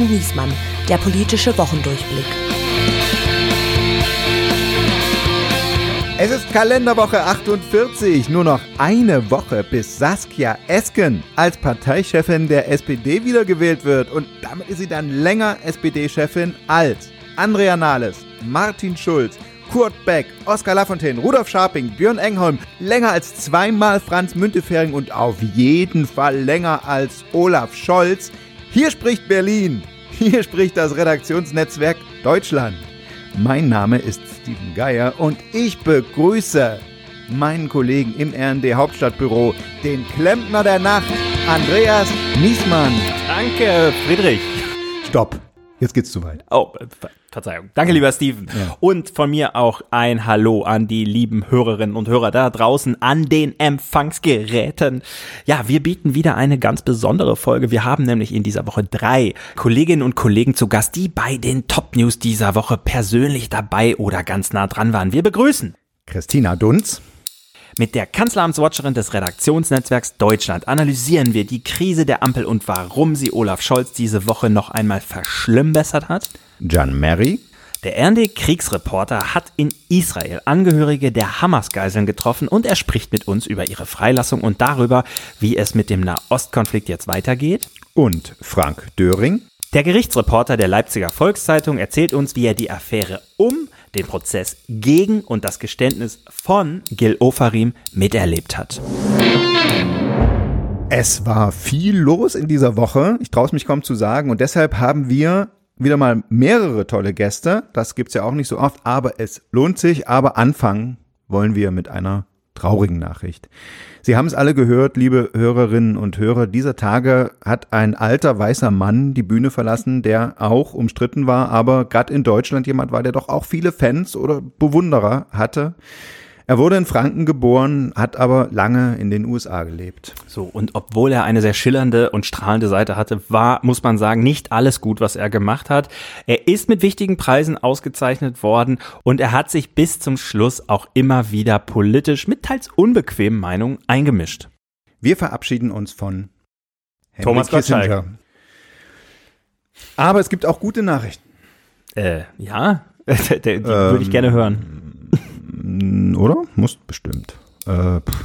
und Niesmann, der politische Wochendurchblick. Es ist Kalenderwoche 48, nur noch eine Woche bis Saskia Esken als Parteichefin der SPD wiedergewählt wird und damit ist sie dann länger SPD-Chefin als Andrea Nahles, Martin Schulz, Kurt Beck, Oskar Lafontaine, Rudolf Scharping, Björn Engholm, länger als zweimal Franz Müntefering und auf jeden Fall länger als Olaf Scholz. Hier spricht Berlin, hier spricht das Redaktionsnetzwerk Deutschland. Mein Name ist Steven Geier und ich begrüße meinen Kollegen im RND Hauptstadtbüro, den Klempner der Nacht, Andreas Niesmann. Danke, Friedrich. Stopp. Jetzt geht's zu weit. Oh, Ver Verzeihung. Danke, lieber Steven. Ja. Und von mir auch ein Hallo an die lieben Hörerinnen und Hörer da draußen an den Empfangsgeräten. Ja, wir bieten wieder eine ganz besondere Folge. Wir haben nämlich in dieser Woche drei Kolleginnen und Kollegen zu Gast, die bei den Top News dieser Woche persönlich dabei oder ganz nah dran waren. Wir begrüßen Christina Dunz. Mit der Kanzleramtswatcherin des Redaktionsnetzwerks Deutschland analysieren wir die Krise der Ampel und warum sie Olaf Scholz diese Woche noch einmal verschlimmbessert hat. John Mary. Der RND-Kriegsreporter hat in Israel Angehörige der Hamas-Geiseln getroffen und er spricht mit uns über ihre Freilassung und darüber, wie es mit dem Nahostkonflikt jetzt weitergeht. Und Frank Döring. Der Gerichtsreporter der Leipziger Volkszeitung erzählt uns, wie er die Affäre um den Prozess gegen und das Geständnis von Gil Ofarim miterlebt hat. Es war viel los in dieser Woche. Ich traue es mich kaum zu sagen. Und deshalb haben wir wieder mal mehrere tolle Gäste. Das gibt's ja auch nicht so oft, aber es lohnt sich. Aber anfangen wollen wir mit einer traurigen Nachricht. Sie haben es alle gehört, liebe Hörerinnen und Hörer. Dieser Tage hat ein alter weißer Mann die Bühne verlassen, der auch umstritten war, aber gerade in Deutschland jemand war, der doch auch viele Fans oder Bewunderer hatte. Er wurde in Franken geboren, hat aber lange in den USA gelebt. So, und obwohl er eine sehr schillernde und strahlende Seite hatte, war, muss man sagen, nicht alles gut, was er gemacht hat. Er ist mit wichtigen Preisen ausgezeichnet worden und er hat sich bis zum Schluss auch immer wieder politisch mit teils unbequemen Meinungen eingemischt. Wir verabschieden uns von Henry Thomas Kissinger. Aber es gibt auch gute Nachrichten. Äh, ja, die, die ähm, würde ich gerne hören. Oder? Muss bestimmt. Äh, pff,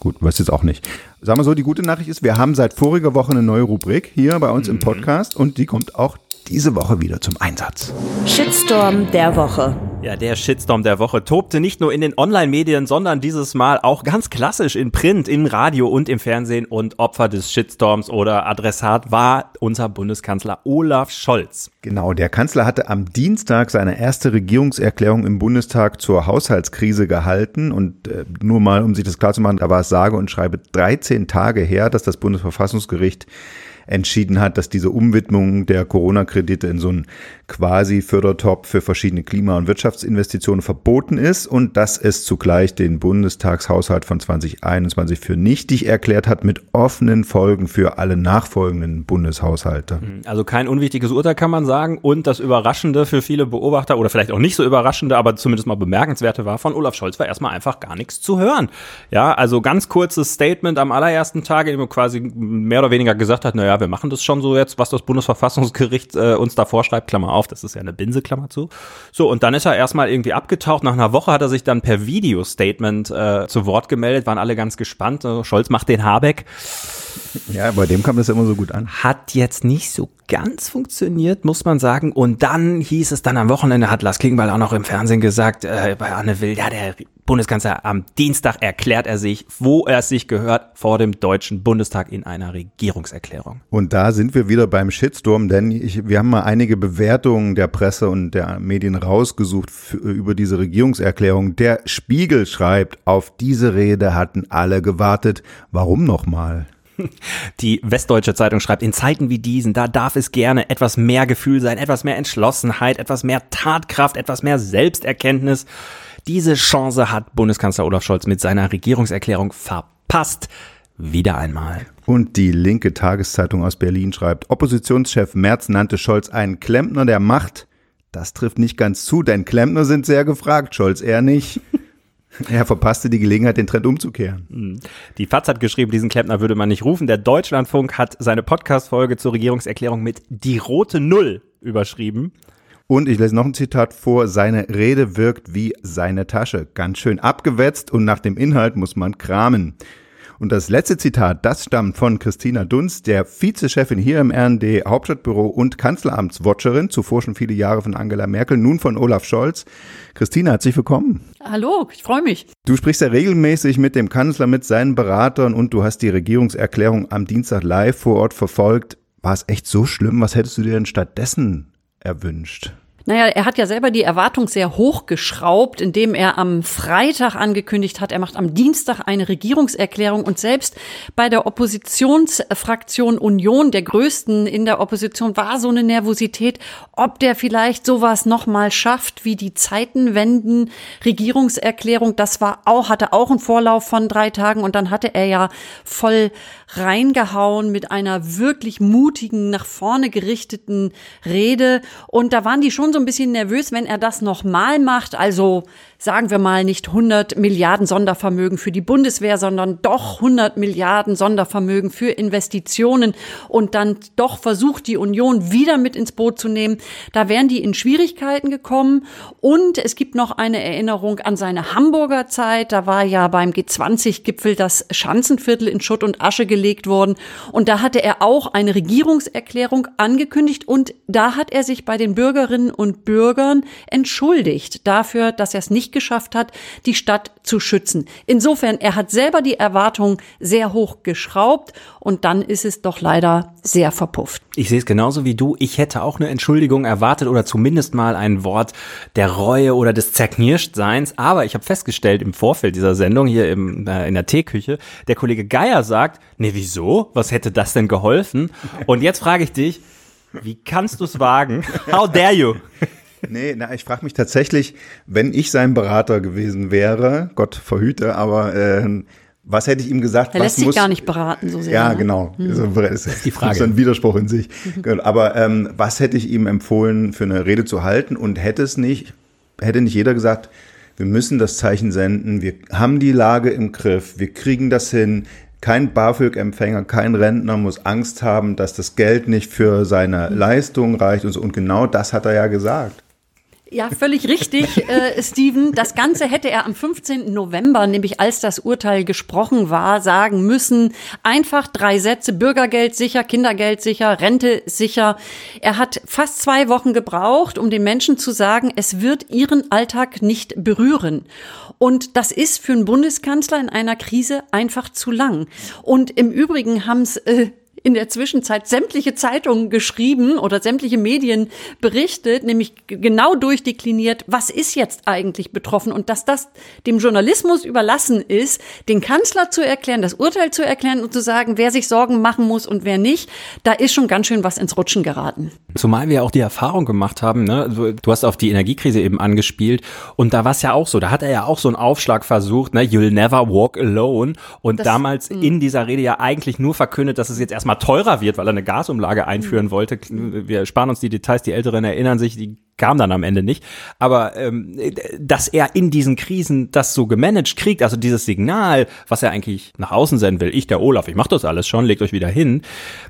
gut, weiß jetzt auch nicht. Sagen wir so, die gute Nachricht ist, wir haben seit voriger Woche eine neue Rubrik hier bei uns mhm. im Podcast und die kommt auch diese Woche wieder zum Einsatz. Shitstorm der Woche. Ja, der Shitstorm der Woche tobte nicht nur in den Online-Medien, sondern dieses Mal auch ganz klassisch in Print, im Radio und im Fernsehen. Und Opfer des Shitstorms oder Adressat war unser Bundeskanzler Olaf Scholz. Genau, der Kanzler hatte am Dienstag seine erste Regierungserklärung im Bundestag zur Haushaltskrise gehalten. Und äh, nur mal, um sich das klarzumachen, da war es sage und schreibe 13 Tage her, dass das Bundesverfassungsgericht entschieden hat, dass diese Umwidmung der Corona-Kredite in so einen quasi Fördertopf für verschiedene Klima- und Wirtschaftsinvestitionen verboten ist und dass es zugleich den Bundestagshaushalt von 2021 für nichtig erklärt hat mit offenen Folgen für alle nachfolgenden Bundeshaushalte. Mhm. Also kein unwichtiges Urteil kann man sagen und das Überraschende für viele Beobachter oder vielleicht auch nicht so überraschende, aber zumindest mal bemerkenswerte war von Olaf Scholz war erstmal einfach gar nichts zu hören. Ja, also ganz kurzes Statement am allerersten Tag, in dem er quasi mehr oder weniger gesagt hat, naja, wir machen das schon so jetzt, was das Bundesverfassungsgericht äh, uns da vorschreibt, Klammer auf, das ist ja eine Binse, Klammer zu. So, und dann ist er erstmal irgendwie abgetaucht. Nach einer Woche hat er sich dann per Video-Statement äh, zu Wort gemeldet, waren alle ganz gespannt. Scholz macht den Habeck. Ja, bei dem kam das immer so gut an. Hat jetzt nicht so ganz funktioniert, muss man sagen. Und dann hieß es dann am Wochenende, hat Lars Klingbeil auch noch im Fernsehen gesagt, äh, bei Anne Will, ja, der Bundeskanzler am Dienstag erklärt er sich, wo er sich gehört, vor dem Deutschen Bundestag in einer Regierungserklärung. Und da sind wir wieder beim Shitstorm, denn ich, wir haben mal einige Bewertungen der Presse und der Medien rausgesucht für, über diese Regierungserklärung. Der Spiegel schreibt, auf diese Rede hatten alle gewartet. Warum nochmal? Die Westdeutsche Zeitung schreibt, in Zeiten wie diesen, da darf es gerne etwas mehr Gefühl sein, etwas mehr Entschlossenheit, etwas mehr Tatkraft, etwas mehr Selbsterkenntnis. Diese Chance hat Bundeskanzler Olaf Scholz mit seiner Regierungserklärung verpasst. Wieder einmal. Und die linke Tageszeitung aus Berlin schreibt, Oppositionschef Merz nannte Scholz einen Klempner der Macht. Das trifft nicht ganz zu, denn Klempner sind sehr gefragt, Scholz eher nicht. Er verpasste die Gelegenheit, den Trend umzukehren. Hm. Die FAZ hat geschrieben, diesen Klempner würde man nicht rufen. Der Deutschlandfunk hat seine Podcast-Folge zur Regierungserklärung mit Die rote Null überschrieben. Und ich lese noch ein Zitat vor. Seine Rede wirkt wie seine Tasche. Ganz schön abgewetzt und nach dem Inhalt muss man kramen. Und das letzte Zitat, das stammt von Christina Dunst, der Vizechefin hier im RND Hauptstadtbüro und Kanzleramtswatcherin, zuvor schon viele Jahre von Angela Merkel, nun von Olaf Scholz. Christina, herzlich willkommen. Hallo, ich freue mich. Du sprichst ja regelmäßig mit dem Kanzler, mit seinen Beratern und du hast die Regierungserklärung am Dienstag live vor Ort verfolgt. War es echt so schlimm? Was hättest du dir denn stattdessen erwünscht? Naja, er hat ja selber die Erwartung sehr hoch geschraubt, indem er am Freitag angekündigt hat, er macht am Dienstag eine Regierungserklärung und selbst bei der Oppositionsfraktion Union, der größten in der Opposition, war so eine Nervosität, ob der vielleicht sowas nochmal schafft wie die Zeitenwenden Regierungserklärung. Das war auch, hatte auch einen Vorlauf von drei Tagen und dann hatte er ja voll reingehauen mit einer wirklich mutigen, nach vorne gerichteten Rede und da waren die schon so ein bisschen nervös, wenn er das nochmal macht. Also sagen wir mal nicht 100 Milliarden Sondervermögen für die Bundeswehr, sondern doch 100 Milliarden Sondervermögen für Investitionen und dann doch versucht, die Union wieder mit ins Boot zu nehmen. Da wären die in Schwierigkeiten gekommen. Und es gibt noch eine Erinnerung an seine Hamburger Zeit. Da war ja beim G20-Gipfel das Schanzenviertel in Schutt und Asche gelegt worden. Und da hatte er auch eine Regierungserklärung angekündigt und da hat er sich bei den Bürgerinnen und Bürgern entschuldigt dafür, dass er es nicht geschafft hat, die Stadt zu schützen. Insofern, er hat selber die Erwartungen sehr hoch geschraubt und dann ist es doch leider sehr verpufft. Ich sehe es genauso wie du. Ich hätte auch eine Entschuldigung erwartet oder zumindest mal ein Wort der Reue oder des Zerknirschtseins. Aber ich habe festgestellt im Vorfeld dieser Sendung hier im, äh, in der Teeküche, der Kollege Geier sagt, nee, wieso? Was hätte das denn geholfen? Und jetzt frage ich dich, wie kannst du es wagen? How dare you? Nee, na, ich frage mich tatsächlich, wenn ich sein Berater gewesen wäre, Gott verhüte, aber äh, was hätte ich ihm gesagt? Er was lässt sich muss, gar nicht beraten so sehr. Ja, ne? genau. Hm. Das ist die Frage. Das ist ein Widerspruch in sich. Aber ähm, was hätte ich ihm empfohlen, für eine Rede zu halten? Und hätte es nicht, hätte nicht jeder gesagt, wir müssen das Zeichen senden, wir haben die Lage im Griff, wir kriegen das hin. Kein BAföG-Empfänger, kein Rentner muss Angst haben, dass das Geld nicht für seine Leistung reicht und so. Und genau das hat er ja gesagt. Ja, völlig richtig, äh, Steven. Das Ganze hätte er am 15. November, nämlich als das Urteil gesprochen war, sagen müssen. Einfach drei Sätze, Bürgergeld sicher, Kindergeld sicher, Rente sicher. Er hat fast zwei Wochen gebraucht, um den Menschen zu sagen, es wird ihren Alltag nicht berühren. Und das ist für einen Bundeskanzler in einer Krise einfach zu lang. Und im Übrigen haben es äh, in der Zwischenzeit sämtliche Zeitungen geschrieben oder sämtliche Medien berichtet, nämlich genau durchdekliniert, was ist jetzt eigentlich betroffen und dass das dem Journalismus überlassen ist, den Kanzler zu erklären, das Urteil zu erklären und zu sagen, wer sich Sorgen machen muss und wer nicht, da ist schon ganz schön was ins Rutschen geraten. Zumal wir auch die Erfahrung gemacht haben, ne? du hast auf die Energiekrise eben angespielt und da war es ja auch so, da hat er ja auch so einen Aufschlag versucht, ne? You'll never walk alone und das, damals in dieser Rede ja eigentlich nur verkündet, dass es jetzt erstmal teurer wird, weil er eine Gasumlage einführen wollte. Wir sparen uns die Details, die Älteren erinnern sich, die kam dann am Ende nicht. Aber ähm, dass er in diesen Krisen das so gemanagt kriegt, also dieses Signal, was er eigentlich nach außen senden will, ich, der Olaf, ich mach das alles schon, legt euch wieder hin,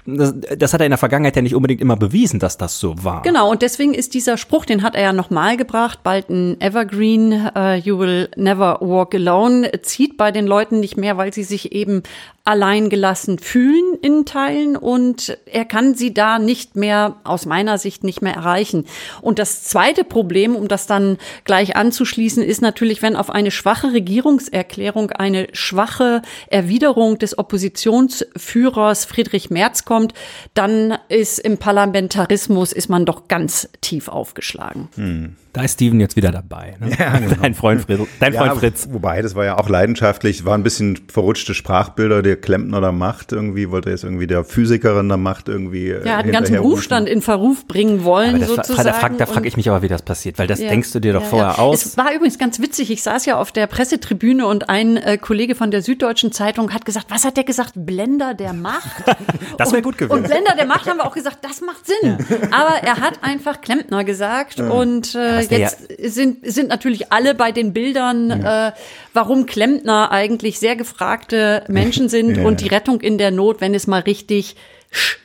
das, das hat er in der Vergangenheit ja nicht unbedingt immer bewiesen, dass das so war. Genau, und deswegen ist dieser Spruch, den hat er ja nochmal gebracht, bald ein Evergreen, uh, you will never walk alone, zieht bei den Leuten nicht mehr, weil sie sich eben allein gelassen fühlen in Teilen und er kann sie da nicht mehr, aus meiner Sicht, nicht mehr erreichen. Und das zweite Problem, um das dann gleich anzuschließen, ist natürlich, wenn auf eine schwache Regierungserklärung eine schwache Erwiderung des Oppositionsführers Friedrich Merz kommt, dann ist im Parlamentarismus ist man doch ganz tief aufgeschlagen. Hm. Da ist Steven jetzt wieder dabei. Ne? Ja, genau. Dein Freund, Fritz, dein Freund ja, Fritz. Wobei, das war ja auch leidenschaftlich, war ein bisschen verrutschte Sprachbilder. Der Klempner der Macht irgendwie, wollte jetzt irgendwie der Physikerin der Macht irgendwie. Ja, hat einen ganzen Berufsstand in Verruf bringen wollen, das, sozusagen. Da frage da frag ich mich aber, wie das passiert, weil das ja, denkst du dir doch ja, vorher ja. aus. Es war übrigens ganz witzig. Ich saß ja auf der Pressetribüne und ein äh, Kollege von der Süddeutschen Zeitung hat gesagt, was hat der gesagt? Blender der Macht? das wäre gut gewesen. Und Blender der Macht haben wir auch gesagt, das macht Sinn. Aber er hat einfach Klempner gesagt und äh, jetzt sind, sind natürlich alle bei den Bildern, äh, warum Klempner eigentlich sehr gefragte Menschen sind und die Rettung in der Not, wenn es mal richtig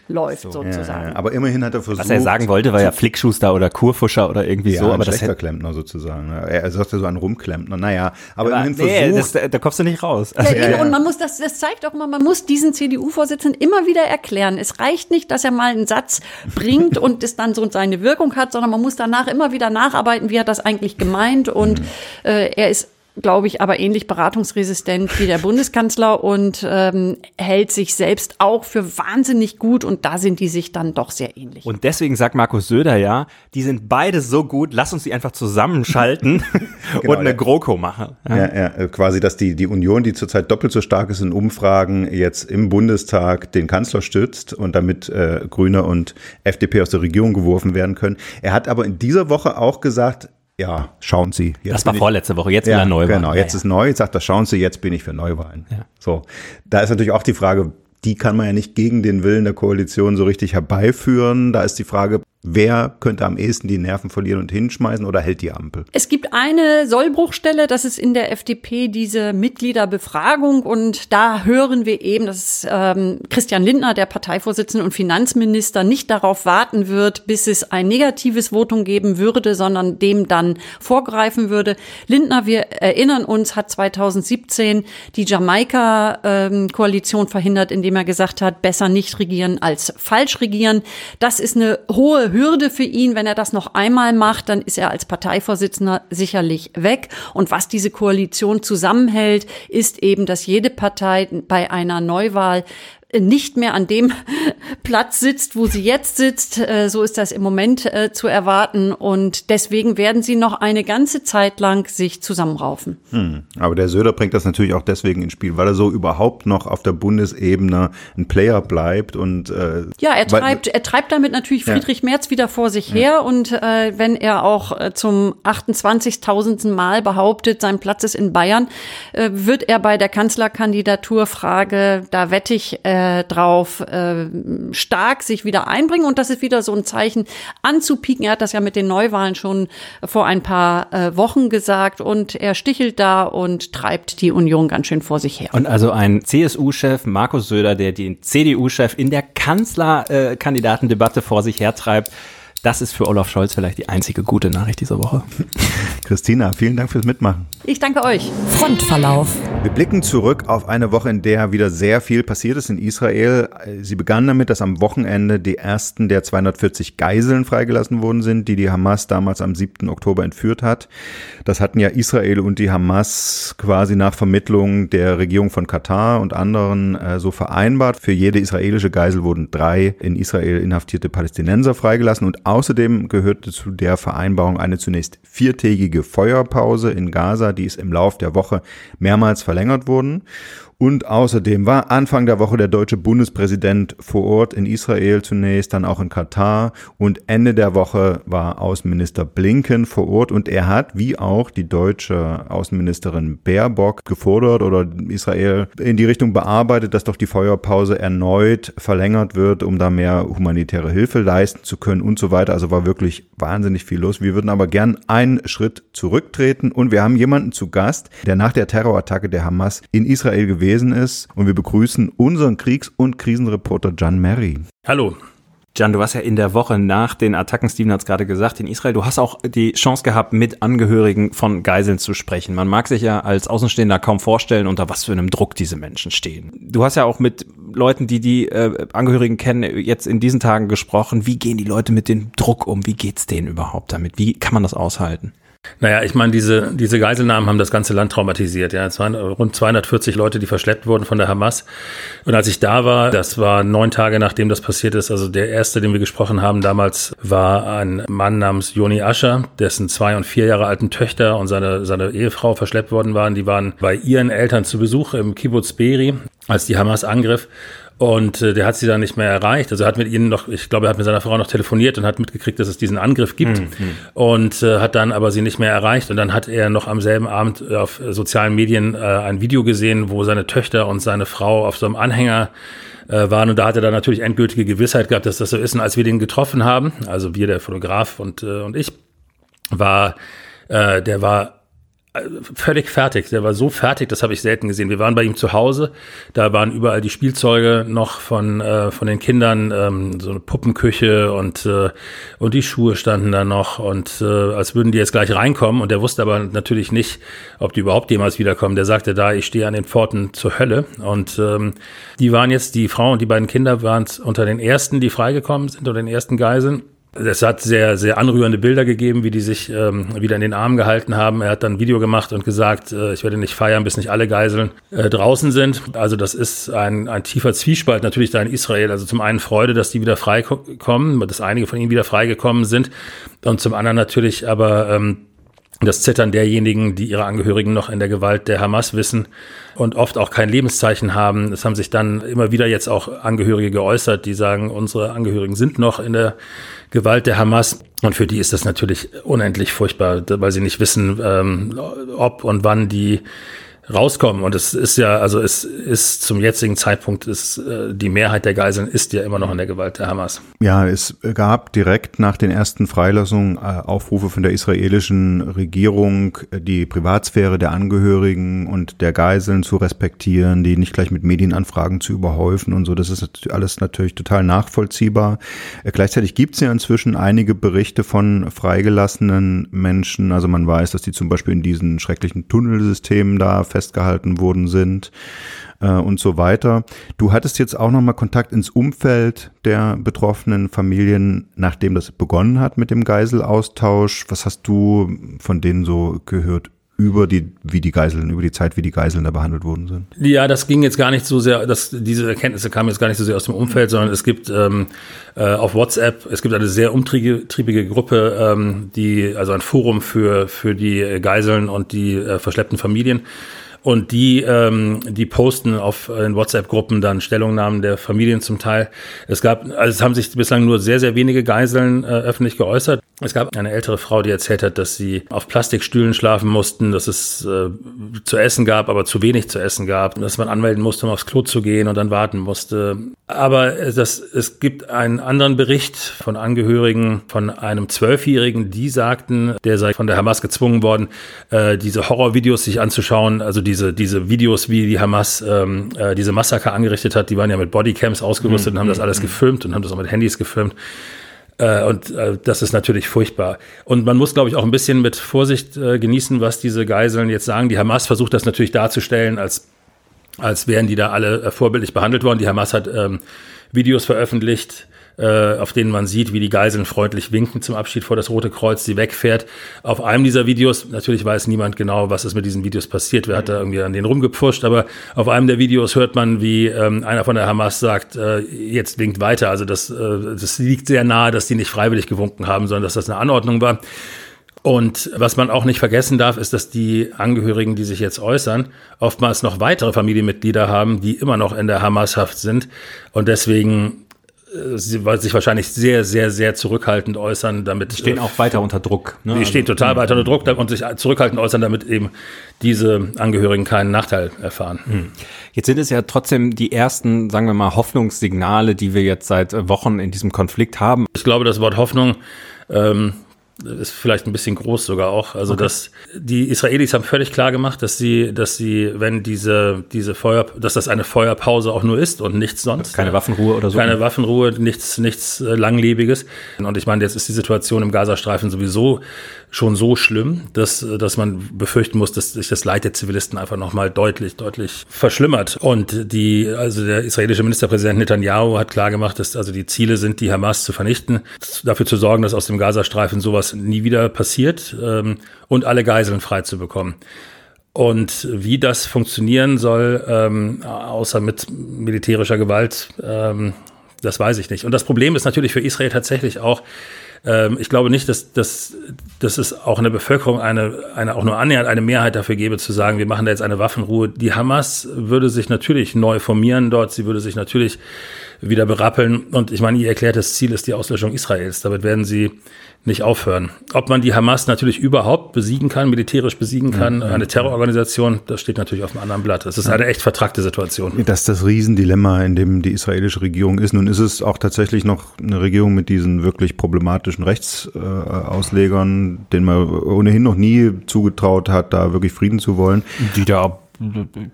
läuft so, sozusagen. Ja, ja. Aber immerhin hat er versucht. Was er sagen wollte, war ja Flickschuster oder Kurfuscher oder irgendwie ja, so. aber ein das Klempner sozusagen. Er sagte so ein Rumklempner. Naja, aber, aber immerhin nee, versucht. Das, da kommst du nicht raus. Also, ja, Und man muss das, das zeigt auch mal, man muss diesen CDU-Vorsitzenden immer wieder erklären. Es reicht nicht, dass er mal einen Satz bringt und es dann so seine Wirkung hat, sondern man muss danach immer wieder nacharbeiten, wie hat das eigentlich gemeint. Und mhm. äh, er ist glaube ich, aber ähnlich beratungsresistent wie der Bundeskanzler und ähm, hält sich selbst auch für wahnsinnig gut und da sind die sich dann doch sehr ähnlich. Und deswegen sagt Markus Söder ja, die sind beide so gut, lass uns die einfach zusammenschalten genau, und eine ja. GroKo machen. Ja. ja, ja, äh, quasi, dass die, die Union, die zurzeit doppelt so stark ist in Umfragen, jetzt im Bundestag den Kanzler stützt und damit äh, Grüne und FDP aus der Regierung geworfen werden können. Er hat aber in dieser Woche auch gesagt, ja, schauen Sie. Jetzt das war vorletzte Woche, jetzt ja, wieder Neuwahlen. Genau, jetzt ja, ist neu, jetzt sagt er, schauen Sie, jetzt bin ich für Neuwahlen. Ja. So, da ist natürlich auch die Frage, die kann man ja nicht gegen den Willen der Koalition so richtig herbeiführen. Da ist die Frage, Wer könnte am ehesten die Nerven verlieren und hinschmeißen oder hält die Ampel? Es gibt eine Sollbruchstelle, das ist in der FDP diese Mitgliederbefragung und da hören wir eben, dass ähm, Christian Lindner, der Parteivorsitzende und Finanzminister, nicht darauf warten wird, bis es ein negatives Votum geben würde, sondern dem dann vorgreifen würde. Lindner, wir erinnern uns, hat 2017 die Jamaika-Koalition ähm, verhindert, indem er gesagt hat, besser nicht regieren als falsch regieren. Das ist eine hohe Hürde für ihn. Wenn er das noch einmal macht, dann ist er als Parteivorsitzender sicherlich weg. Und was diese Koalition zusammenhält, ist eben, dass jede Partei bei einer Neuwahl nicht mehr an dem Platz sitzt, wo sie jetzt sitzt. Äh, so ist das im Moment äh, zu erwarten. Und deswegen werden sie noch eine ganze Zeit lang sich zusammenraufen. Hm. Aber der Söder bringt das natürlich auch deswegen ins Spiel, weil er so überhaupt noch auf der Bundesebene ein Player bleibt und äh, ja, er treibt, er treibt damit natürlich Friedrich ja. Merz wieder vor sich her. Ja. Und äh, wenn er auch äh, zum 28.000. Mal behauptet, sein Platz ist in Bayern, äh, wird er bei der Kanzlerkandidaturfrage, da wette ich, äh, äh, drauf äh, stark sich wieder einbringen. Und das ist wieder so ein Zeichen anzupieken. Er hat das ja mit den Neuwahlen schon vor ein paar äh, Wochen gesagt und er stichelt da und treibt die Union ganz schön vor sich her. Und also ein CSU-Chef, Markus Söder, der den CDU-Chef in der Kanzlerkandidatendebatte vor sich hertreibt, das ist für Olaf Scholz vielleicht die einzige gute Nachricht dieser Woche. Christina, vielen Dank fürs Mitmachen. Ich danke euch. Frontverlauf. Wir blicken zurück auf eine Woche, in der wieder sehr viel passiert ist in Israel. Sie begann damit, dass am Wochenende die ersten der 240 Geiseln freigelassen worden sind, die die Hamas damals am 7. Oktober entführt hat. Das hatten ja Israel und die Hamas quasi nach Vermittlung der Regierung von Katar und anderen äh, so vereinbart. Für jede israelische Geisel wurden drei in Israel inhaftierte Palästinenser freigelassen und Außerdem gehörte zu der Vereinbarung eine zunächst viertägige Feuerpause in Gaza, die ist im Lauf der Woche mehrmals verlängert worden. Und außerdem war Anfang der Woche der deutsche Bundespräsident vor Ort in Israel zunächst, dann auch in Katar und Ende der Woche war Außenminister Blinken vor Ort und er hat, wie auch die deutsche Außenministerin Baerbock, gefordert oder Israel in die Richtung bearbeitet, dass doch die Feuerpause erneut verlängert wird, um da mehr humanitäre Hilfe leisten zu können und so weiter. Also war wirklich wahnsinnig viel los. Wir würden aber gern einen Schritt zurücktreten und wir haben jemanden zu Gast, der nach der Terrorattacke der Hamas in Israel gewesen gewesen ist. Und wir begrüßen unseren Kriegs- und Krisenreporter Jan Mary. Hallo. Jan, du warst ja in der Woche nach den Attacken, Steven hat es gerade gesagt, in Israel. Du hast auch die Chance gehabt, mit Angehörigen von Geiseln zu sprechen. Man mag sich ja als Außenstehender kaum vorstellen, unter was für einem Druck diese Menschen stehen. Du hast ja auch mit Leuten, die die äh, Angehörigen kennen, jetzt in diesen Tagen gesprochen. Wie gehen die Leute mit dem Druck um? Wie geht's denen überhaupt damit? Wie kann man das aushalten? Naja, ich meine, diese, diese Geiselnahmen haben das ganze Land traumatisiert. Ja, es waren rund 240 Leute, die verschleppt wurden von der Hamas. Und als ich da war, das war neun Tage nachdem das passiert ist, also der erste, den wir gesprochen haben damals, war ein Mann namens Joni Ascher, dessen zwei und vier Jahre alten Töchter und seine, seine Ehefrau verschleppt worden waren. Die waren bei ihren Eltern zu Besuch im Kibbutz Beri, als die Hamas angriff. Und äh, der hat sie dann nicht mehr erreicht. Also er hat mit ihnen noch, ich glaube, er hat mit seiner Frau noch telefoniert und hat mitgekriegt, dass es diesen Angriff gibt. Mhm. Und äh, hat dann aber sie nicht mehr erreicht. Und dann hat er noch am selben Abend auf sozialen Medien äh, ein Video gesehen, wo seine Töchter und seine Frau auf so einem Anhänger äh, waren. Und da hat er dann natürlich endgültige Gewissheit gehabt, dass das so ist. Und als wir den getroffen haben, also wir, der Fotograf und, äh, und ich, war, äh, der war völlig fertig. Der war so fertig, das habe ich selten gesehen. Wir waren bei ihm zu Hause, da waren überall die Spielzeuge noch von, äh, von den Kindern, ähm, so eine Puppenküche und, äh, und die Schuhe standen da noch und äh, als würden die jetzt gleich reinkommen und der wusste aber natürlich nicht, ob die überhaupt jemals wiederkommen. Der sagte da, ich stehe an den Pforten zur Hölle und ähm, die waren jetzt, die Frau und die beiden Kinder waren unter den ersten, die freigekommen sind, unter den ersten Geiseln. Es hat sehr, sehr anrührende Bilder gegeben, wie die sich ähm, wieder in den Armen gehalten haben. Er hat dann ein Video gemacht und gesagt, äh, ich werde nicht feiern, bis nicht alle Geiseln äh, draußen sind. Also das ist ein, ein tiefer Zwiespalt natürlich da in Israel. Also zum einen Freude, dass die wieder freikommen, dass einige von ihnen wieder freigekommen sind. Und zum anderen natürlich aber ähm, das Zittern derjenigen, die ihre Angehörigen noch in der Gewalt der Hamas wissen und oft auch kein Lebenszeichen haben. Es haben sich dann immer wieder jetzt auch Angehörige geäußert, die sagen, unsere Angehörigen sind noch in der Gewalt der Hamas. Und für die ist das natürlich unendlich furchtbar, weil sie nicht wissen, ähm, ob und wann die rauskommen. Und es ist ja, also es ist zum jetzigen Zeitpunkt ist äh, die Mehrheit der Geiseln ist ja immer noch in der Gewalt der Hamas. Ja, es gab direkt nach den ersten Freilassungen äh, Aufrufe von der israelischen Regierung, die Privatsphäre der Angehörigen und der Geiseln zu respektieren, die nicht gleich mit Medienanfragen zu überhäufen und so. Das ist alles natürlich total nachvollziehbar. Äh, gleichzeitig gibt es ja inzwischen einige Berichte von freigelassenen Menschen. Also man weiß, dass die zum Beispiel in diesen schrecklichen Tunnelsystemen da fest festgehalten worden sind äh, und so weiter. Du hattest jetzt auch nochmal Kontakt ins Umfeld der betroffenen Familien, nachdem das begonnen hat mit dem Geiselaustausch. Was hast du von denen so gehört über die, wie die Geiseln, über die Zeit, wie die Geiseln da behandelt worden sind? Ja, das ging jetzt gar nicht so sehr, das, diese Erkenntnisse kamen jetzt gar nicht so sehr aus dem Umfeld, sondern es gibt ähm, äh, auf WhatsApp, es gibt eine sehr umtriebige Gruppe, ähm, die, also ein Forum für, für die Geiseln und die äh, verschleppten Familien. Und die, ähm, die posten auf in WhatsApp-Gruppen dann Stellungnahmen der Familien zum Teil. Es gab, also es haben sich bislang nur sehr, sehr wenige Geiseln äh, öffentlich geäußert. Es gab eine ältere Frau, die erzählt hat, dass sie auf Plastikstühlen schlafen mussten, dass es äh, zu essen gab, aber zu wenig zu essen gab, dass man anmelden musste, um aufs Klo zu gehen und dann warten musste. Aber das, es gibt einen anderen Bericht von Angehörigen von einem Zwölfjährigen, die sagten, der sei von der Hamas gezwungen worden, äh, diese Horrorvideos sich anzuschauen, also diese, diese Videos, wie die Hamas ähm, äh, diese Massaker angerichtet hat, die waren ja mit Bodycams ausgerüstet mhm. und haben das alles mhm. gefilmt und haben das auch mit Handys gefilmt. Äh, und äh, das ist natürlich furchtbar. Und man muss, glaube ich, auch ein bisschen mit Vorsicht äh, genießen, was diese Geiseln jetzt sagen. Die Hamas versucht das natürlich darzustellen, als, als wären die da alle vorbildlich behandelt worden. Die Hamas hat ähm, Videos veröffentlicht, äh, auf denen man sieht, wie die Geiseln freundlich winken zum Abschied vor das Rote Kreuz, sie wegfährt. Auf einem dieser Videos, natürlich weiß niemand genau, was ist mit diesen Videos passiert, wer hat da irgendwie an denen rumgepfuscht, aber auf einem der Videos hört man, wie ähm, einer von der Hamas sagt, äh, jetzt winkt weiter. Also das, äh, das liegt sehr nahe, dass die nicht freiwillig gewunken haben, sondern dass das eine Anordnung war. Und was man auch nicht vergessen darf, ist, dass die Angehörigen, die sich jetzt äußern, oftmals noch weitere Familienmitglieder haben, die immer noch in der Hamas-Haft sind. Und deswegen äh, sie sich wahrscheinlich sehr, sehr, sehr zurückhaltend äußern, damit. Die stehen äh, auch weiter unter Druck. Ne? Die stehen total weiter unter Druck und sich zurückhaltend äußern, damit eben diese Angehörigen keinen Nachteil erfahren. Hm. Jetzt sind es ja trotzdem die ersten, sagen wir mal, Hoffnungssignale, die wir jetzt seit Wochen in diesem Konflikt haben. Ich glaube, das Wort Hoffnung ähm, ist vielleicht ein bisschen groß sogar auch. Also okay. dass die Israelis haben völlig klar gemacht, dass sie, dass sie, wenn diese diese Feuer, dass das eine Feuerpause auch nur ist und nichts sonst. Keine Waffenruhe oder so. Keine Waffenruhe, nichts nichts langlebiges. Und ich meine, jetzt ist die Situation im Gazastreifen sowieso schon so schlimm, dass dass man befürchten muss, dass sich das Leid der Zivilisten einfach noch mal deutlich deutlich verschlimmert. Und die also der israelische Ministerpräsident Netanyahu hat klar gemacht, dass also die Ziele sind, die Hamas zu vernichten, dafür zu sorgen, dass aus dem Gazastreifen sowas sowas nie wieder passiert ähm, und alle Geiseln frei zu bekommen. Und wie das funktionieren soll, ähm, außer mit militärischer Gewalt, ähm, das weiß ich nicht. Und das Problem ist natürlich für Israel tatsächlich auch, ähm, ich glaube nicht, dass, dass, dass es auch in der Bevölkerung eine, eine, auch nur annähernd eine Mehrheit dafür gäbe, zu sagen, wir machen da jetzt eine Waffenruhe. Die Hamas würde sich natürlich neu formieren dort, sie würde sich natürlich wieder berappeln. Und ich meine, ihr erklärtes Ziel ist die Auslöschung Israels. Damit werden sie nicht aufhören. Ob man die Hamas natürlich überhaupt besiegen kann, militärisch besiegen kann, eine Terrororganisation, das steht natürlich auf einem anderen Blatt. Es ist eine echt vertrackte Situation. Das ist das Riesendilemma, in dem die israelische Regierung ist. Nun ist es auch tatsächlich noch eine Regierung mit diesen wirklich problematischen Rechtsauslegern, denen man ohnehin noch nie zugetraut hat, da wirklich Frieden zu wollen. Die da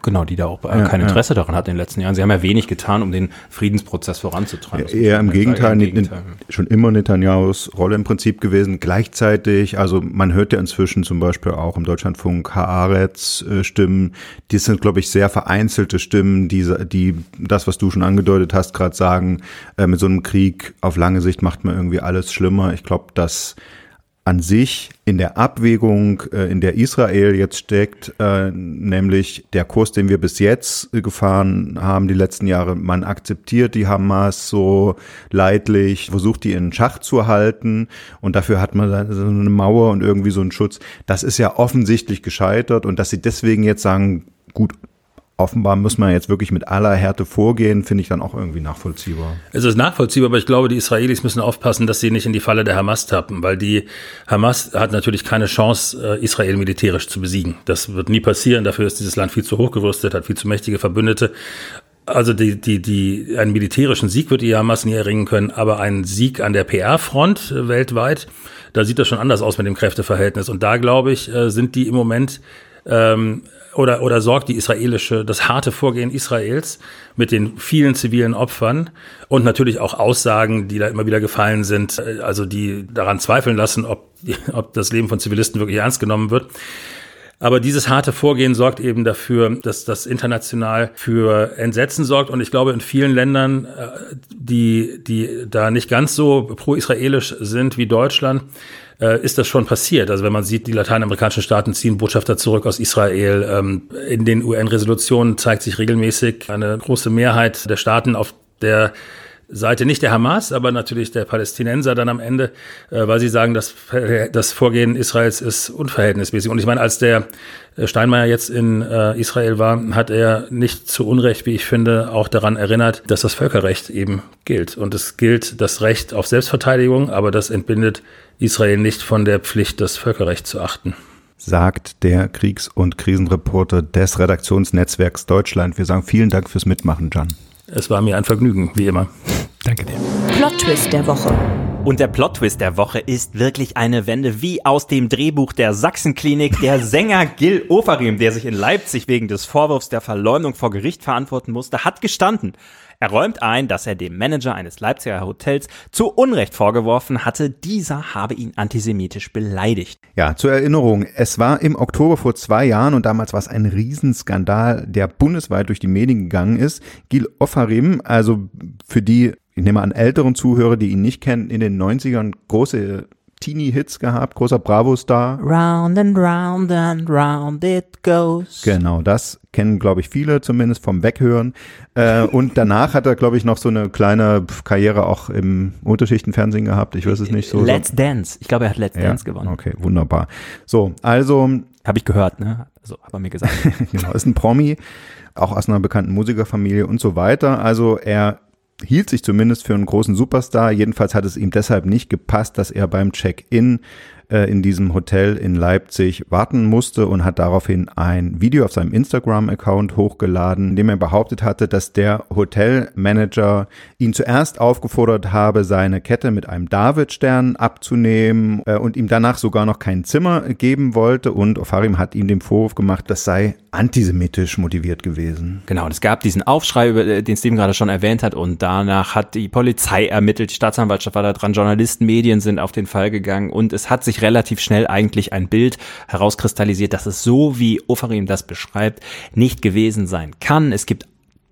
Genau, die da auch äh, Ja, kein ja. Interesse daran hat in den letzten Jahren. Sie haben ja wenig getan, um den Friedensprozess voranzutreiben. Muss Eher im. Gegenteil, Eher im Gegenteil. schon immer Netanyahus Rolle im Prinzip gewesen. Gleichzeitig, also man hört ja inzwischen zum Beispiel auch im Deutschlandfunk Haaretz äh, Stimmen. Die sind, glaube ich, sehr vereinzelte Stimmen, die, die das, was du schon angedeutet hast, gerade sagen, äh, mit so einem Krieg auf lange Sicht macht man irgendwie alles schlimmer. Ich glaube, dass an sich in der Abwägung, äh, in der Israel jetzt steckt, äh, nämlich der Kurs, den wir bis jetzt äh, gefahren haben, die letzten Jahre, man akzeptiert die Hamas so leidlich, versucht die in Schach zu halten und dafür hat man so eine Mauer und irgendwie so einen Schutz. Das ist ja offensichtlich gescheitert und dass sie deswegen jetzt sagen, gut, offenbar muss man jetzt wirklich mit aller Härte vorgehen, finde ich dann auch irgendwie nachvollziehbar. Es ist nachvollziehbar, aber ich glaube, die Israelis müssen aufpassen, dass sie nicht in die Falle der Hamas tappen, weil die Hamas hat natürlich keine Chance, äh, Israel militärisch zu besiegen. Das wird nie passieren. Dafür ist dieses Land viel zu hochgerüstet, hat viel zu mächtige Verbündete. Also die, die, die, einen militärischen Sieg wird die Hamas nie erringen können, aber einen Sieg an der PR-Front äh, weltweit, da sieht das schon anders aus mit dem Kräfteverhältnis. Und da, glaube ich, äh, sind die im Moment ähm, oder, oder sorgt die israelische, das harte Vorgehen Israels mit den vielen zivilen Opfern und natürlich auch Aussagen, die da immer wieder gefallen sind, äh, also die daran zweifeln lassen, ob, ob das Leben von Zivilisten wirklich ernst genommen wird. Aber dieses harte Vorgehen sorgt eben dafür, dass das international für Entsetzen sorgt. Und ich glaube, in vielen Ländern, äh, die, die da nicht ganz so pro-israelisch sind wie Deutschland, äh, ist das schon passiert. Also wenn man sieht, die lateinamerikanischen Staaten ziehen Botschafter zurück aus Israel. Ähm, in den UN-Resolutionen zeigt sich regelmäßig eine große Mehrheit der Staaten auf der Seite nicht der Hamas, aber natürlich der Palästinenser dann am Ende, äh, weil sie sagen, das, das Vorgehen Israels ist unverhältnismäßig. Und ich meine, als der äh, Steinmeier jetzt in äh, Israel war, hat er nicht zu Unrecht, wie ich finde, auch daran erinnert, dass das Völkerrecht eben gilt. Und es gilt das Recht auf Selbstverteidigung, aber das entbindet Israel nicht von der Pflicht, das Völkerrecht zu achten. sagt der Kriegs- und Krisenreporter des Redaktionsnetzwerks Deutschland. Wir sagen vielen Dank fürs Mitmachen, Jan. Es war mir ein Vergnügen, wie immer. Danke dir. Plot-Twist der Woche. Und der Plot-Twist der Woche ist wirklich eine Wende wie aus dem Drehbuch der Sachsenklinik. Der Sänger Gil Ofarim, der sich in Leipzig wegen des Vorwurfs der Verleumdung vor Gericht verantworten musste, hat gestanden. Er räumt ein, dass er dem Manager eines Leipziger Hotels zu Unrecht vorgeworfen hatte, dieser habe ihn antisemitisch beleidigt. Ja, zur Erinnerung, es war im Oktober vor zwei Jahren und damals war es ein Riesenskandal, der bundesweit durch die Medien gegangen ist. Gil Ofarim, also für die, ich nehme an, älteren Zuhörer, die ihn nicht kennen, in den 90ern große Teenie-Hits gehabt, großer Bravo-Star. Round and round and round it goes. Genau, das kennen, glaube ich, viele zumindest vom Weghören. Äh, und danach hat er, glaube ich, noch so eine kleine Karriere auch im Unterschichtenfernsehen gehabt. Ich weiß es nicht so. Let's Dance. Ich glaube, er hat Let's ja, Dance gewonnen. Okay, wunderbar. So, also Habe ich gehört, ne? Also, hat er mir gesagt. genau, ist ein Promi, auch aus einer bekannten Musikerfamilie und so weiter. Also er hielt sich zumindest für einen großen Superstar. Jedenfalls hat es ihm deshalb nicht gepasst, dass er beim Check-in äh, in diesem Hotel in Leipzig warten musste und hat daraufhin ein Video auf seinem Instagram-Account hochgeladen, in dem er behauptet hatte, dass der Hotelmanager ihn zuerst aufgefordert habe, seine Kette mit einem Davidstern abzunehmen äh, und ihm danach sogar noch kein Zimmer geben wollte. Und Ofarim hat ihm den Vorwurf gemacht, das sei antisemitisch motiviert gewesen. Genau, und es gab diesen Aufschrei, äh, den Steven gerade schon erwähnt hat, und danach hat die Polizei ermittelt, die Staatsanwaltschaft war da dran, Journalisten, Medien sind auf den Fall gegangen und es hat sich relativ schnell eigentlich ein Bild herauskristallisiert, dass es so, wie Ofarim das beschreibt, nicht gewesen sein kann. Es gibt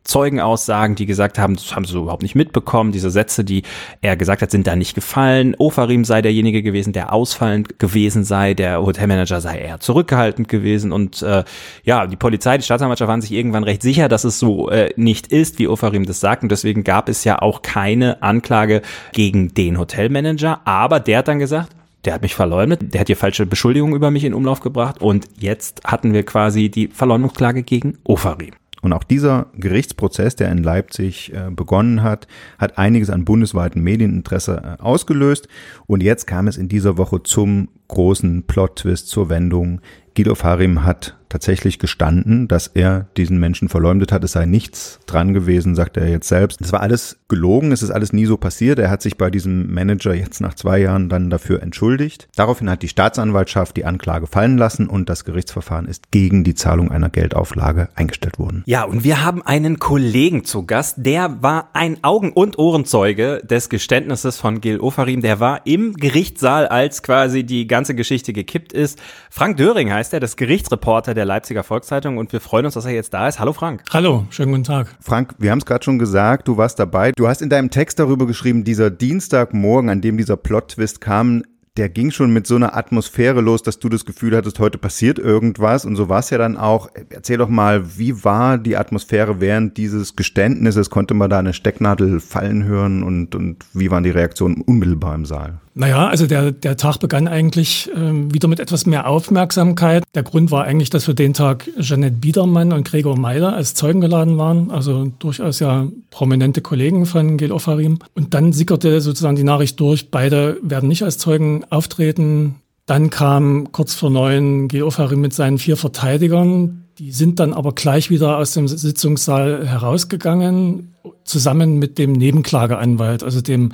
Zeugenaussagen, die gesagt haben, das haben sie überhaupt nicht mitbekommen. Diese Sätze, die er gesagt hat, sind da nicht gefallen. Ofarim sei derjenige gewesen, der ausfallend gewesen sei. Der Hotelmanager sei eher zurückgehaltend gewesen. Und äh, ja, die Polizei, die Staatsanwaltschaft waren sich irgendwann recht sicher, dass es so äh, nicht ist, wie Ofarim das sagt. Und deswegen gab es ja auch keine Anklage gegen den Hotelmanager. Aber der hat dann gesagt, der hat mich verleumdet, der hat hier falsche Beschuldigungen über mich in Umlauf gebracht und jetzt hatten wir quasi die Verleumdungsklage gegen Ofarim. Und auch dieser Gerichtsprozess, der in Leipzig äh, begonnen hat, hat einiges an bundesweitem Medieninteresse äh, ausgelöst. Und jetzt kam es in dieser Woche zum großen Plot-Twist, zur Wendung. Guido Farim hat tatsächlich gestanden, dass er diesen Menschen verleumdet hat. Es sei nichts dran gewesen, sagt er jetzt selbst. Es war alles gelogen, es ist alles nie so passiert. Er hat sich bei diesem Manager jetzt nach zwei Jahren dann dafür entschuldigt. Daraufhin hat die Staatsanwaltschaft die Anklage fallen lassen und das Gerichtsverfahren ist gegen die Zahlung einer Geldauflage eingestellt worden. Ja, und wir haben einen Kollegen zu Gast, der war ein Augen- und Ohrenzeuge des Geständnisses von Gil Ofarim. Der war im Gerichtssaal, als quasi die ganze Geschichte gekippt ist. Frank Döring heißt er, das Gerichtsreporter der der Leipziger Volkszeitung und wir freuen uns, dass er jetzt da ist. Hallo Frank. Hallo, schönen guten Tag. Frank, wir haben es gerade schon gesagt, du warst dabei. Du hast in deinem Text darüber geschrieben, dieser Dienstagmorgen, an dem dieser Plot-Twist kam, der ging schon mit so einer Atmosphäre los, dass du das Gefühl hattest, heute passiert irgendwas. Und so war es ja dann auch. Erzähl doch mal, wie war die Atmosphäre während dieses Geständnisses? Konnte man da eine Stecknadel fallen hören und, und wie waren die Reaktionen unmittelbar im Saal? Naja, also der, der Tag begann eigentlich äh, wieder mit etwas mehr Aufmerksamkeit. Der Grund war eigentlich, dass für den Tag Jeanette Biedermann und Gregor Meiler als Zeugen geladen waren, also durchaus ja prominente Kollegen von Gil Ofarim. Und dann sickerte sozusagen die Nachricht durch, beide werden nicht als Zeugen auftreten. Dann kam kurz vor neun Gil Ofarim mit seinen vier Verteidigern. Die sind dann aber gleich wieder aus dem Sitzungssaal herausgegangen, zusammen mit dem Nebenklageanwalt, also dem,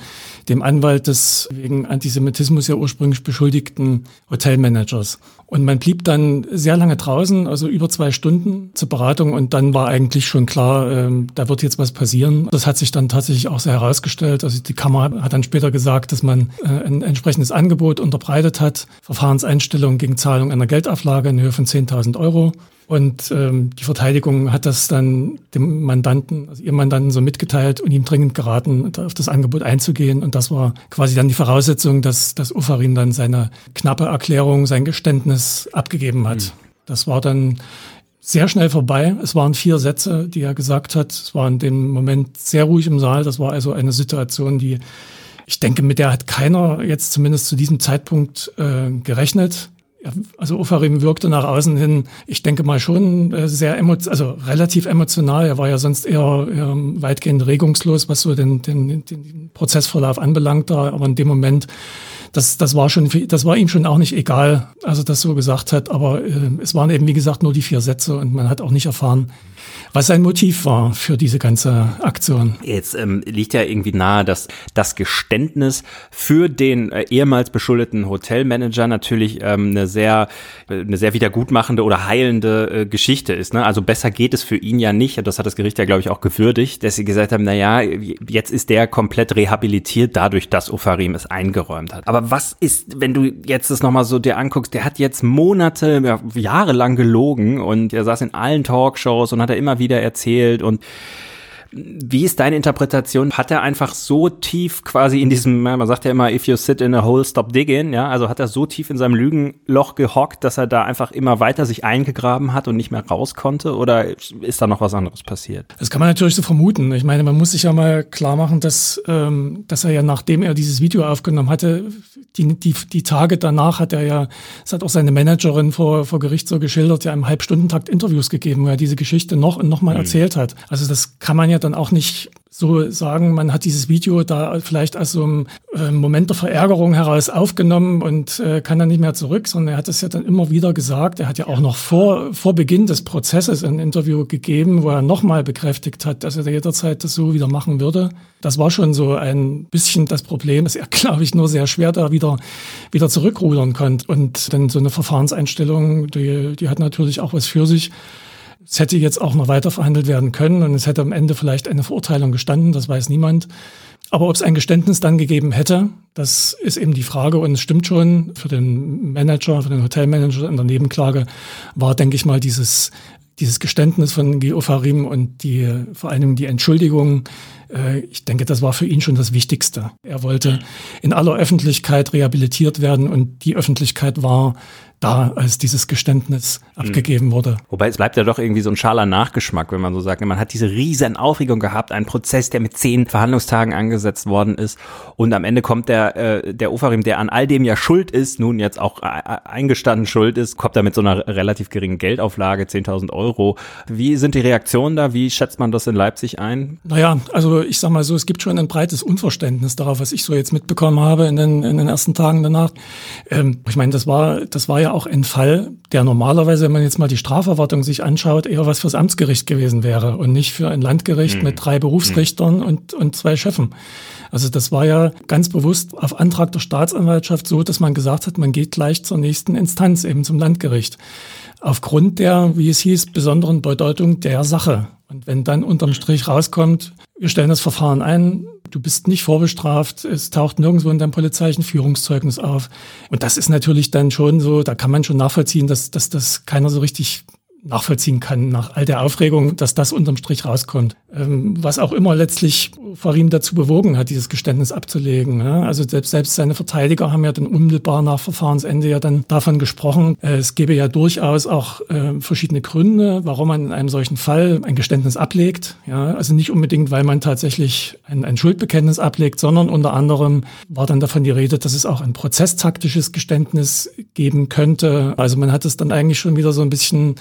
dem Anwalt des wegen Antisemitismus ja ursprünglich beschuldigten Hotelmanagers. Und man blieb dann sehr lange draußen, also über zwei Stunden zur Beratung und dann war eigentlich schon klar, äh, da wird jetzt was passieren. Das hat sich dann tatsächlich auch so herausgestellt. Also die Kammer hat dann später gesagt, dass man äh, ein entsprechendes Angebot unterbreitet hat, Verfahrenseinstellung gegen Zahlung einer Geldauflage in Höhe von 10.000 Euro. Und ähm, die Verteidigung hat das dann dem Mandanten, also ihrem Mandanten so mitgeteilt und ihm dringend geraten, auf das Angebot einzugehen. Und das war quasi dann die Voraussetzung, dass, dass Ufarin dann seine knappe Erklärung, sein Geständnis abgegeben hat. Mhm. Das war dann sehr schnell vorbei. Es waren vier Sätze, die er gesagt hat. Es war in dem Moment sehr ruhig im Saal. Das war also eine Situation, die ich denke, mit der hat keiner jetzt zumindest zu diesem Zeitpunkt äh, gerechnet also Ofarim wirkte nach außen hin, ich denke mal schon äh, sehr emotional, also relativ emotional. Er war ja sonst eher, eher weitgehend regungslos, was so den, den, den Prozessverlauf anbelangt. Da, aber in dem Moment, das, das war schon, das war ihm schon auch nicht egal, als er das so gesagt hat. Aber äh, es waren eben wie gesagt nur die vier Sätze und man hat auch nicht erfahren, was sein Motiv war für diese ganze Aktion. Jetzt ähm, liegt ja irgendwie nahe, dass das Geständnis für den äh, ehemals beschuldeten Hotelmanager natürlich ähm, eine sehr, eine sehr wiedergutmachende oder heilende äh, Geschichte ist. Ne? Also besser geht es für ihn ja nicht. Das hat das Gericht ja, glaube ich, auch gewürdigt, dass sie gesagt haben, na ja, jetzt ist der komplett rehabilitiert dadurch, dass Ofarim es eingeräumt hat. Aber was ist, wenn du jetzt das nochmal so dir anguckst, der hat jetzt Monate, ja, jahrelang gelogen und er saß in allen Talkshows und hat er immer wieder erzählt und wie ist deine Interpretation? Hat er einfach so tief quasi in diesem, man sagt ja immer, if you sit in a hole, stop digging, ja, also hat er so tief in seinem Lügenloch gehockt, dass er da einfach immer weiter sich eingegraben hat und nicht mehr raus konnte? Oder ist da noch was anderes passiert? Das kann man natürlich so vermuten. Ich meine, man muss sich ja mal klar machen, dass, ähm, dass er ja, nachdem er dieses Video aufgenommen hatte, die, die, die Tage danach hat er ja, es hat auch seine Managerin vor, vor Gericht so geschildert, ja im Halbstundentakt Interviews gegeben, wo er diese Geschichte noch und noch mal mhm. erzählt hat. Also das kann man ja dann auch nicht so sagen, man hat dieses Video da vielleicht aus so einem äh, Moment der Verärgerung heraus aufgenommen und äh, kann dann nicht mehr zurück, sondern er hat es ja dann immer wieder gesagt. Er hat ja auch noch vor, vor Beginn des Prozesses ein Interview gegeben, wo er nochmal bekräftigt hat, dass er jederzeit das so wieder machen würde. Das war schon so ein bisschen das Problem, dass er, glaube ich, nur sehr schwer da wieder, wieder zurückrudern konnte. Und dann so eine Verfahrenseinstellung, die, die hat natürlich auch was für sich. Es hätte jetzt auch noch weiter verhandelt werden können und es hätte am Ende vielleicht eine Verurteilung gestanden, das weiß niemand. Aber ob es ein Geständnis dann gegeben hätte, das ist eben die Frage. Und es stimmt schon, für den Manager, für den Hotelmanager in der Nebenklage war, denke ich mal, dieses dieses Geständnis von Geofarim und die, vor allem die Entschuldigung, äh, ich denke, das war für ihn schon das Wichtigste. Er wollte in aller Öffentlichkeit rehabilitiert werden und die Öffentlichkeit war da, als dieses Geständnis abgegeben wurde. Wobei es bleibt ja doch irgendwie so ein schaler Nachgeschmack, wenn man so sagt. Man hat diese riesen Aufregung gehabt, einen Prozess, der mit zehn Verhandlungstagen angesetzt worden ist und am Ende kommt der, äh, der Ofarim, der an all dem ja schuld ist, nun jetzt auch äh, eingestanden schuld ist, kommt da mit so einer relativ geringen Geldauflage, 10.000 Euro. Wie sind die Reaktionen da? Wie schätzt man das in Leipzig ein? Naja, also ich sag mal so, es gibt schon ein breites Unverständnis darauf, was ich so jetzt mitbekommen habe in den, in den ersten Tagen danach. Ähm, ich meine, das war, das war ja auch ein Fall, der normalerweise, wenn man jetzt mal die Straferwartung sich anschaut, eher was fürs Amtsgericht gewesen wäre und nicht für ein Landgericht mhm. mit drei Berufsrichtern mhm. und, und zwei Chefen. Also das war ja ganz bewusst auf Antrag der Staatsanwaltschaft so, dass man gesagt hat, man geht gleich zur nächsten Instanz, eben zum Landgericht. Aufgrund der, wie es hieß, besonderen Bedeutung der Sache. Und wenn dann unterm Strich rauskommt, wir stellen das Verfahren ein, du bist nicht vorbestraft, es taucht nirgendwo in deinem polizeilichen Führungszeugnis auf. Und das ist natürlich dann schon so, da kann man schon nachvollziehen, dass, dass das keiner so richtig nachvollziehen kann nach all der Aufregung, dass das unterm Strich rauskommt. Ähm, was auch immer letztlich Farim dazu bewogen hat, dieses Geständnis abzulegen. Ja? Also selbst, selbst seine Verteidiger haben ja dann unmittelbar nach Verfahrensende ja dann davon gesprochen, äh, es gäbe ja durchaus auch äh, verschiedene Gründe, warum man in einem solchen Fall ein Geständnis ablegt. Ja? Also nicht unbedingt, weil man tatsächlich ein, ein Schuldbekenntnis ablegt, sondern unter anderem war dann davon die Rede, dass es auch ein prozesstaktisches Geständnis geben könnte. Also man hat es dann eigentlich schon wieder so ein bisschen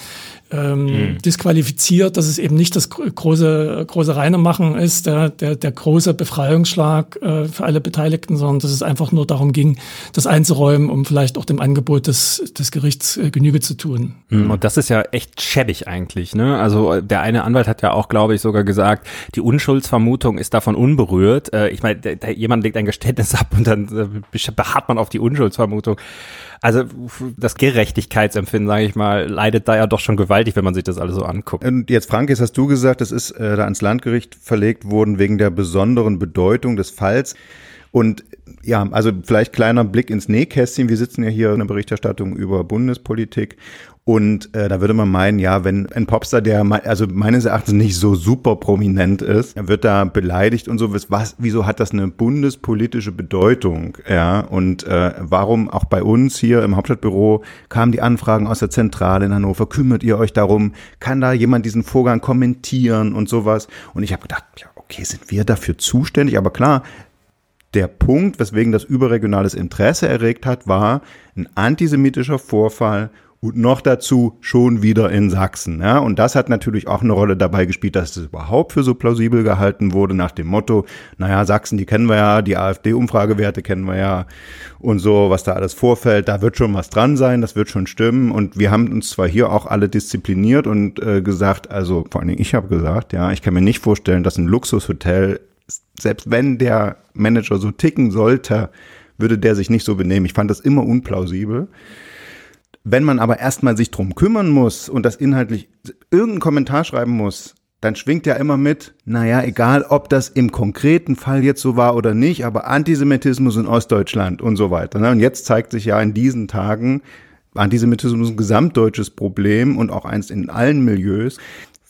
ähm, mhm. disqualifiziert, dass es eben nicht das große, große Reine machen ist, der, der, der große Befreiungsschlag äh, für alle Beteiligten, sondern dass es einfach nur darum ging, das einzuräumen, um vielleicht auch dem Angebot des, des Gerichts äh, Genüge zu tun. Mhm. Und das ist ja echt schäbig eigentlich. Ne? Also der eine Anwalt hat ja auch, glaube ich, sogar gesagt, die Unschuldsvermutung ist davon unberührt. Äh, ich meine, jemand legt ein Geständnis ab und dann äh, beharrt man auf die Unschuldsvermutung. Also das Gerechtigkeitsempfinden, sage ich mal, leidet da ja doch schon gewaltig, wenn man sich das alles so anguckt. Und jetzt, Frank, jetzt hast du gesagt, das ist äh, da ans Landgericht verlegt worden wegen der besonderen Bedeutung des Falls. Und ja, also vielleicht kleiner Blick ins Nähkästchen. Wir sitzen ja hier in der Berichterstattung über Bundespolitik und äh, da würde man meinen, ja, wenn ein Popstar, der also meines Erachtens nicht so super prominent ist, er wird da beleidigt und so, was, wieso hat das eine bundespolitische Bedeutung? Ja, und äh, warum auch bei uns hier im Hauptstadtbüro kamen die Anfragen aus der Zentrale in Hannover, kümmert ihr euch darum, kann da jemand diesen Vorgang kommentieren und sowas? Und ich habe gedacht, ja, okay, sind wir dafür zuständig? Aber klar, der Punkt, weswegen das überregionales Interesse erregt hat, war ein antisemitischer Vorfall und noch dazu schon wieder in Sachsen. Ja? Und das hat natürlich auch eine Rolle dabei gespielt, dass es überhaupt für so plausibel gehalten wurde, nach dem Motto, naja, Sachsen, die kennen wir ja, die AfD-Umfragewerte kennen wir ja und so, was da alles vorfällt, da wird schon was dran sein, das wird schon stimmen. Und wir haben uns zwar hier auch alle diszipliniert und äh, gesagt, also vor allen Dingen ich habe gesagt, ja, ich kann mir nicht vorstellen, dass ein Luxushotel, selbst wenn der Manager so ticken sollte, würde der sich nicht so benehmen. Ich fand das immer unplausibel. Wenn man aber erstmal sich drum kümmern muss und das inhaltlich irgendeinen Kommentar schreiben muss, dann schwingt ja immer mit, naja, egal ob das im konkreten Fall jetzt so war oder nicht, aber Antisemitismus in Ostdeutschland und so weiter. Ne? Und jetzt zeigt sich ja in diesen Tagen, Antisemitismus ein gesamtdeutsches Problem und auch eins in allen Milieus.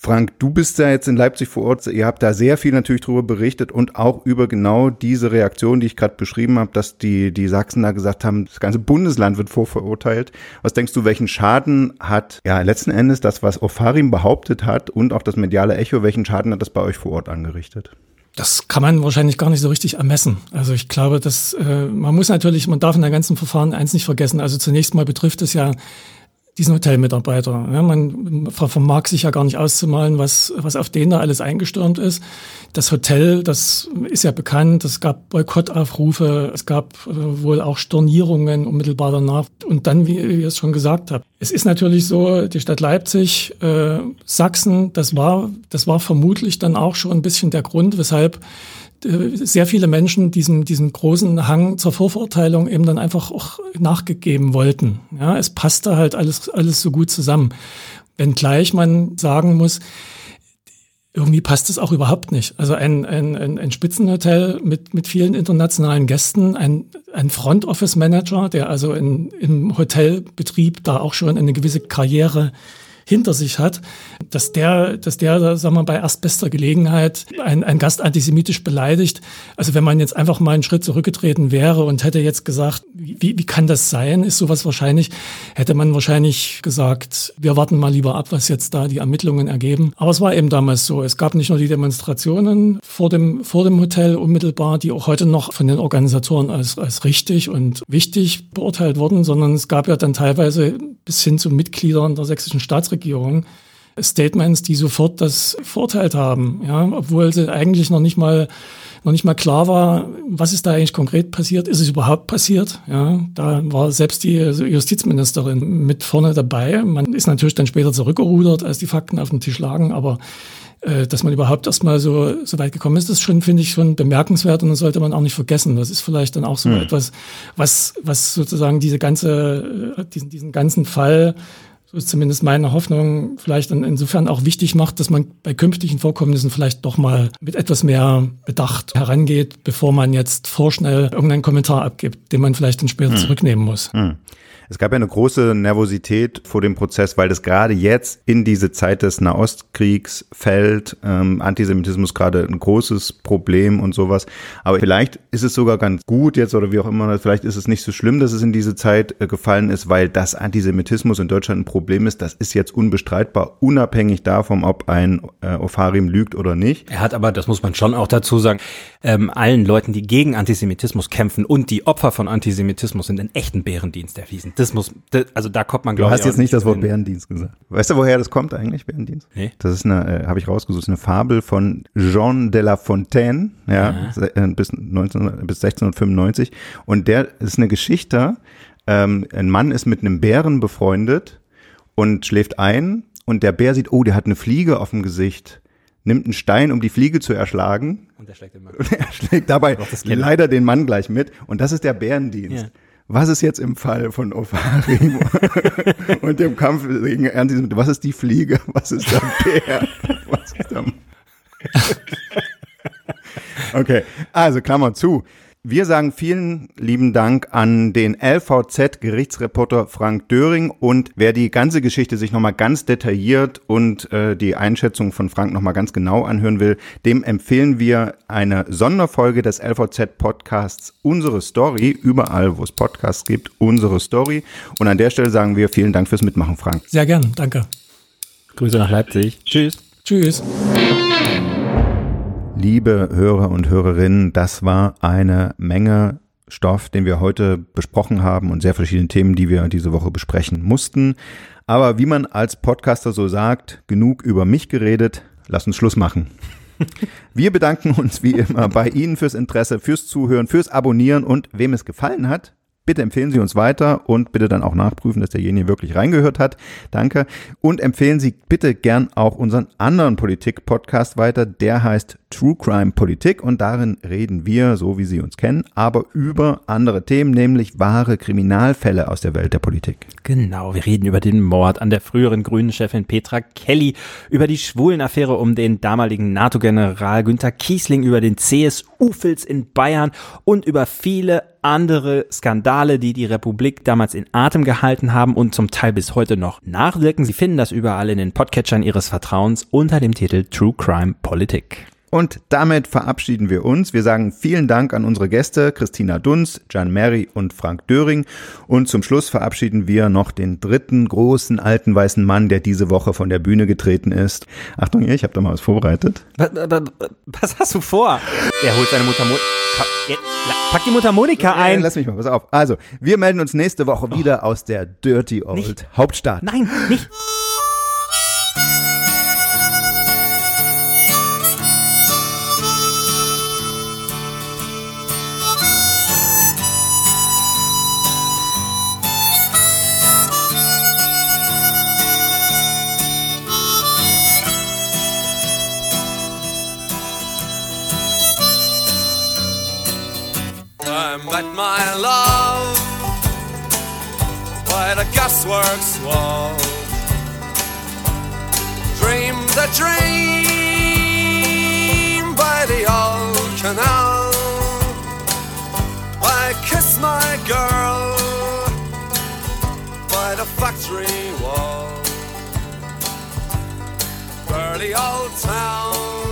Frank, du bist ja jetzt in Leipzig vor Ort. Ihr habt da sehr viel natürlich darüber berichtet und auch über genau diese Reaktion, die ich gerade beschrieben habe, dass die, die Sachsen da gesagt haben, das ganze Bundesland wird vorverurteilt. Was denkst du, welchen Schaden hat, ja, letzten Endes das, was Ofarim behauptet hat und auch das mediale Echo, welchen Schaden hat das bei euch vor Ort angerichtet? Das kann man wahrscheinlich gar nicht so richtig ermessen. Also ich glaube, dass äh, man muss natürlich, man darf in der ganzen Verfahren eins nicht vergessen. Also zunächst mal betrifft es ja diesen Hotelmitarbeiter. Ja, man vermag sich ja gar nicht auszumalen, was, was auf den da alles eingestürmt ist. Das Hotel, das ist ja bekannt, es gab Boykottaufrufe, es gab äh, wohl auch Stornierungen unmittelbar danach. Und dann, wie, ich es schon gesagt habe, es ist natürlich so, die Stadt Leipzig, äh, Sachsen, das war, das war vermutlich dann auch schon ein bisschen der Grund, weshalb sehr viele Menschen diesen, diesen großen Hang zur Vorverurteilung eben dann einfach auch nachgegeben wollten. Ja, es passte halt alles, alles so gut zusammen. Wenngleich man sagen muss, irgendwie passt es auch überhaupt nicht. Also ein, ein, ein, Spitzenhotel mit, mit vielen internationalen Gästen, ein, ein Front Office Manager, der also in, im Hotelbetrieb da auch schon eine gewisse Karriere hinter sich hat, dass der, dass der, sagen wir, bei erstbester Gelegenheit ein, ein Gast antisemitisch beleidigt. Also wenn man jetzt einfach mal einen Schritt zurückgetreten wäre und hätte jetzt gesagt, wie, wie kann das sein? Ist sowas wahrscheinlich, hätte man wahrscheinlich gesagt, wir warten mal lieber ab, was jetzt da die Ermittlungen ergeben. Aber es war eben damals so. Es gab nicht nur die Demonstrationen vor dem, vor dem Hotel unmittelbar, die auch heute noch von den Organisatoren als, als richtig und wichtig beurteilt wurden, sondern es gab ja dann teilweise bis hin zu Mitgliedern der sächsischen Staatsregierung Statements, die sofort das verurteilt haben, ja, obwohl eigentlich noch nicht mal noch nicht mal klar war, was ist da eigentlich konkret passiert, ist es überhaupt passiert, ja, da war selbst die Justizministerin mit vorne dabei. Man ist natürlich dann später zurückgerudert, als die Fakten auf dem Tisch lagen, aber äh, dass man überhaupt erstmal so, so weit gekommen ist, das schon, finde ich, schon bemerkenswert und das sollte man auch nicht vergessen. Das ist vielleicht dann auch so hm. etwas, was, was sozusagen diese ganze, äh, diesen, diesen ganzen Fall so ist zumindest meine Hoffnung, vielleicht insofern auch wichtig macht, dass man bei künftigen Vorkommnissen vielleicht doch mal mit etwas mehr Bedacht herangeht, bevor man jetzt vorschnell irgendeinen Kommentar abgibt, den man vielleicht dann später hm. zurücknehmen muss. Hm. Es gab ja eine große Nervosität vor dem Prozess, weil das gerade jetzt in diese Zeit des Nahostkriegs fällt. Ähm, Antisemitismus gerade ein großes Problem und sowas. Aber vielleicht ist es sogar ganz gut jetzt oder wie auch immer, vielleicht ist es nicht so schlimm, dass es in diese Zeit äh, gefallen ist, weil das Antisemitismus in Deutschland ein Problem ist. Das ist jetzt unbestreitbar, unabhängig davon, ob ein äh, Ofarim lügt oder nicht. Er hat aber, das muss man schon auch dazu sagen, ähm, allen Leuten, die gegen Antisemitismus kämpfen und die Opfer von Antisemitismus sind, einen echten Bärendienst erwiesen. Das muss, das, also da kommt man, glaube ich. Du hast jetzt nicht das Wort Bärendienst gesagt. Weißt du, woher das kommt eigentlich, Bärendienst? Nee. Das ist eine, äh, habe ich rausgesucht, eine Fabel von Jean de la Fontaine, ja, äh, bis, 19, bis 1695. Und der ist eine Geschichte, ähm, ein Mann ist mit einem Bären befreundet und schläft ein und der Bär sieht, oh, der hat eine Fliege auf dem Gesicht nimmt einen Stein, um die Fliege zu erschlagen. Und er schlägt den Mann. er schlägt dabei leider den Mann gleich mit. Und das ist der Bärendienst. Ja was ist jetzt im Fall von Ofarim und dem Kampf gegen Antisemitismus? Was ist die Fliege? Was ist der Bär? Was ist der Okay, also Klammer zu. Wir sagen vielen lieben Dank an den LVZ-Gerichtsreporter Frank Döring und wer die ganze Geschichte sich nochmal ganz detailliert und äh, die Einschätzung von Frank nochmal ganz genau anhören will, dem empfehlen wir eine Sonderfolge des LVZ-Podcasts Unsere Story, überall wo es Podcasts gibt, Unsere Story. Und an der Stelle sagen wir vielen Dank fürs Mitmachen, Frank. Sehr gern, danke. Grüße nach Leipzig. Tschüss. Tschüss. Liebe Hörer und Hörerinnen, das war eine Menge Stoff, den wir heute besprochen haben und sehr verschiedene Themen, die wir diese Woche besprechen mussten. Aber wie man als Podcaster so sagt, genug über mich geredet, lass uns Schluss machen. Wir bedanken uns wie immer bei Ihnen fürs Interesse, fürs Zuhören, fürs Abonnieren und wem es gefallen hat, Bitte empfehlen Sie uns weiter und bitte dann auch nachprüfen, dass derjenige wirklich reingehört hat. Danke. Und empfehlen Sie bitte gern auch unseren anderen Politik-Podcast weiter. Der heißt True Crime Politik und darin reden wir, so wie Sie uns kennen, aber über andere Themen, nämlich wahre Kriminalfälle aus der Welt der Politik. Genau, wir reden über den Mord an der früheren grünen Chefin Petra Kelly, über die Schwulenaffäre um den damaligen NATO-General Günther Kiesling, über den CSU-Filz in Bayern und über viele andere Skandale, die die Republik damals in Atem gehalten haben und zum Teil bis heute noch nachwirken. Sie finden das überall in den Podcatchern Ihres Vertrauens unter dem Titel True Crime Politik. Und damit verabschieden wir uns. Wir sagen vielen Dank an unsere Gäste Christina Dunz, Jan Mary und Frank Döring. Und zum Schluss verabschieden wir noch den dritten großen alten weißen Mann, der diese Woche von der Bühne getreten ist. Achtung, ich habe da mal was vorbereitet. Was, was, hast du vor? Er holt seine Mutter. Mo Pack die Mutter Monika ein. Lass mich mal, pass auf. Also, wir melden uns nächste Woche wieder aus der Dirty Old nicht. Hauptstadt. Nein, nicht. By the gasworks wall. Dream the dream by the old canal. I kiss my girl by the factory wall. early old town.